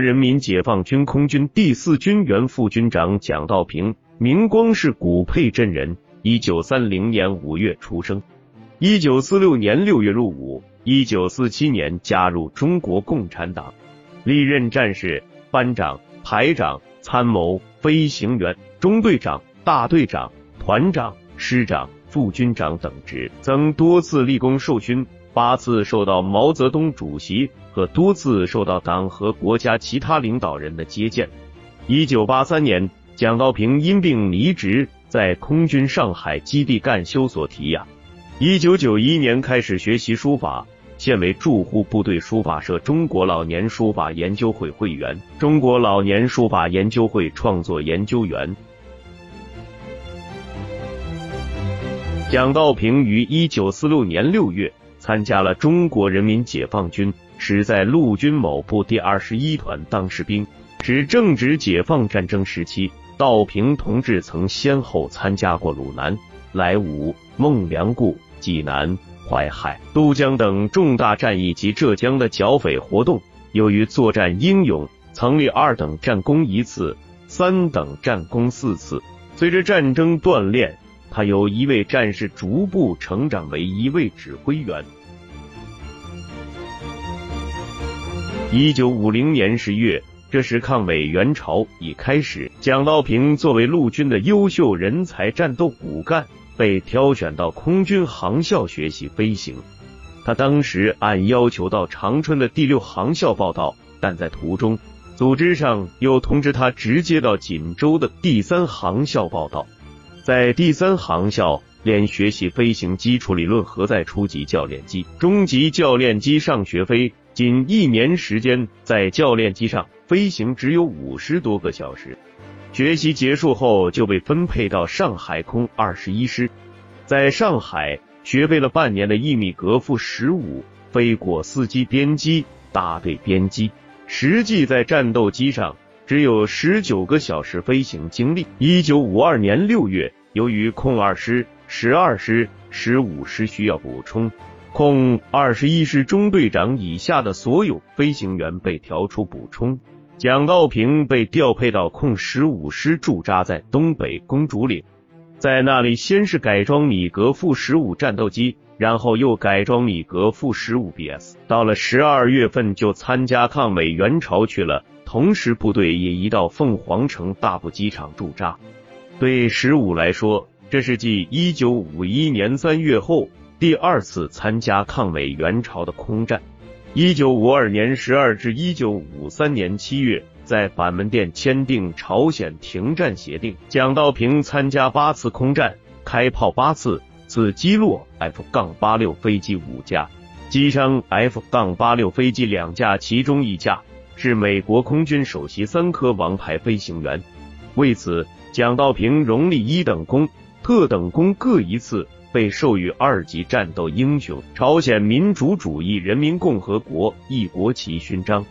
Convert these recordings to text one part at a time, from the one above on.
人民解放军空军第四军原副军长蒋道平，明光市古沛镇人，一九三零年五月出生，一九四六年六月入伍，一九四七年加入中国共产党，历任战士、班长、排长、参谋、飞行员、中队长、大队长、团长、师长、副军长等职，曾多次立功受勋。八次受到毛泽东主席和多次受到党和国家其他领导人的接见。一九八三年，蒋道平因病离职，在空军上海基地干休所提养。一九九一年开始学习书法，现为驻沪部队书法社中国老年书法研究会会员、中国老年书法研究会创作研究员。蒋道平于一九四六年六月。参加了中国人民解放军，时在陆军某部第二十一团当士兵。指正值解放战争时期，道平同志曾先后参加过鲁南、莱芜、孟良崮、济南、淮海、都江等重大战役及浙江的剿匪活动。由于作战英勇，曾立二等战功一次，三等战功四次。随着战争锻炼。他由一位战士逐步成长为一位指挥员。一九五零年十月，这时抗美援朝已开始。蒋道平作为陆军的优秀人才战斗骨干，被挑选到空军航校学习飞行。他当时按要求到长春的第六航校报道，但在途中，组织上又通知他直接到锦州的第三航校报道。在第三航校练学习飞行基础理论和在初级教练机、中级教练机上学飞，仅一年时间，在教练机上飞行只有五十多个小时。学习结束后，就被分配到上海空二十一师，在上海学飞了半年的一米格负十五，飞过司机编机、大队编机，实际在战斗机上。只有十九个小时飞行经历。一九五二年六月，由于空二师、十二师、十五师需要补充，空二十一师中队长以下的所有飞行员被调出补充。蒋道平被调配到空十五师，驻扎在东北公主岭，在那里先是改装米格负十五战斗机，然后又改装米格负十五 BS。到了十二月份，就参加抗美援朝去了。同时，部队也移到凤凰城大部机场驻扎。对十五来说，这是继一九五一年三月后第二次参加抗美援朝的空战。一九五二年十二至一九五三年七月，在板门店签订朝鲜停战协定。蒋道平参加八次空战，开炮八次，自击落 F 杠八六飞机五架，击伤 F 杠八六飞机两架，其中一架。是美国空军首席三科王牌飞行员，为此蒋道平荣立一等功、特等功各一次，被授予二级战斗英雄朝鲜民主主义人民共和国一国旗勋章。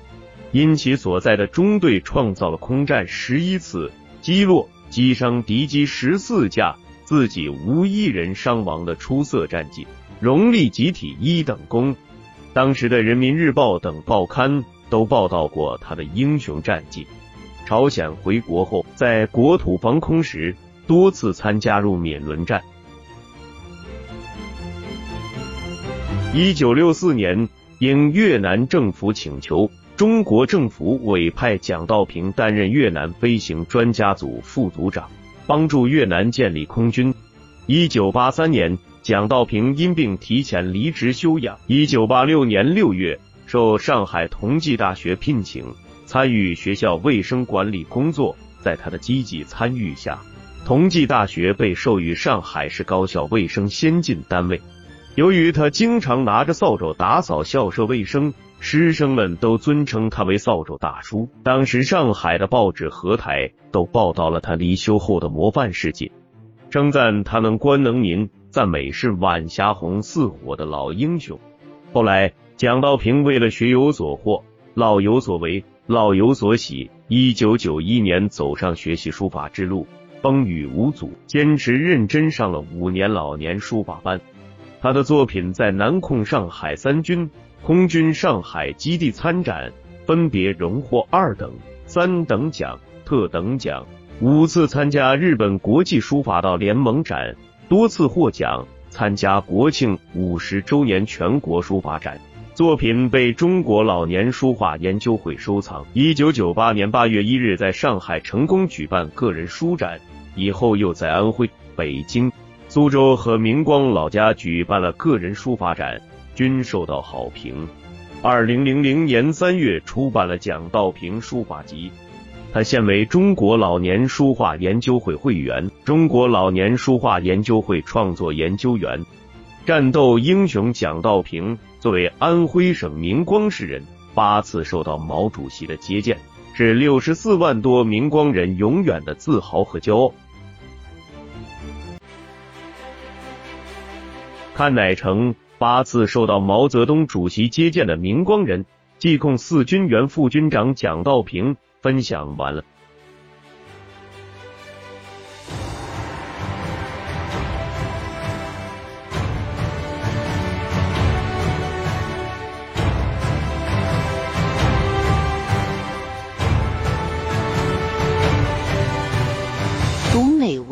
因其所在的中队创造了空战十一次，击落、击伤敌机十四架，自己无一人伤亡的出色战绩，荣立集体一等功。当时的《人民日报》等报刊。都报道过他的英雄战绩。朝鲜回国后，在国土防空时多次参加入缅轮战。一九六四年，应越南政府请求，中国政府委派蒋道平担任越南飞行专家组副组长，帮助越南建立空军。一九八三年，蒋道平因病提前离职休养。一九八六年六月。受上海同济大学聘请，参与学校卫生管理工作。在他的积极参与下，同济大学被授予上海市高校卫生先进单位。由于他经常拿着扫帚打扫校舍卫生，师生们都尊称他为“扫帚大叔”。当时上海的报纸和台都报道了他离休后的模范事迹，称赞他能官能民，赞美是晚霞红似火的老英雄。后来。蒋道平为了学有所获，老有所为，老有所喜。一九九一年走上学习书法之路，风雨无阻，坚持认真上了五年老年书法班。他的作品在南控上海三军空军上海基地参展，分别荣获二等、三等奖、特等奖，五次参加日本国际书法道联盟展，多次获奖，参加国庆五十周年全国书法展。作品被中国老年书画研究会收藏。一九九八年八月一日，在上海成功举办个人书展，以后又在安徽、北京、苏州和明光老家举办了个人书法展，均受到好评。二零零零年三月，出版了蒋道平书法集。他现为中国老年书画研究会会员，中国老年书画研究会创作研究员。战斗英雄蒋道平作为安徽省明光市人，八次受到毛主席的接见，是六十四万多明光人永远的自豪和骄傲。看乃成八次受到毛泽东主席接见的明光人，冀控四军原副军长蒋道平分享完了。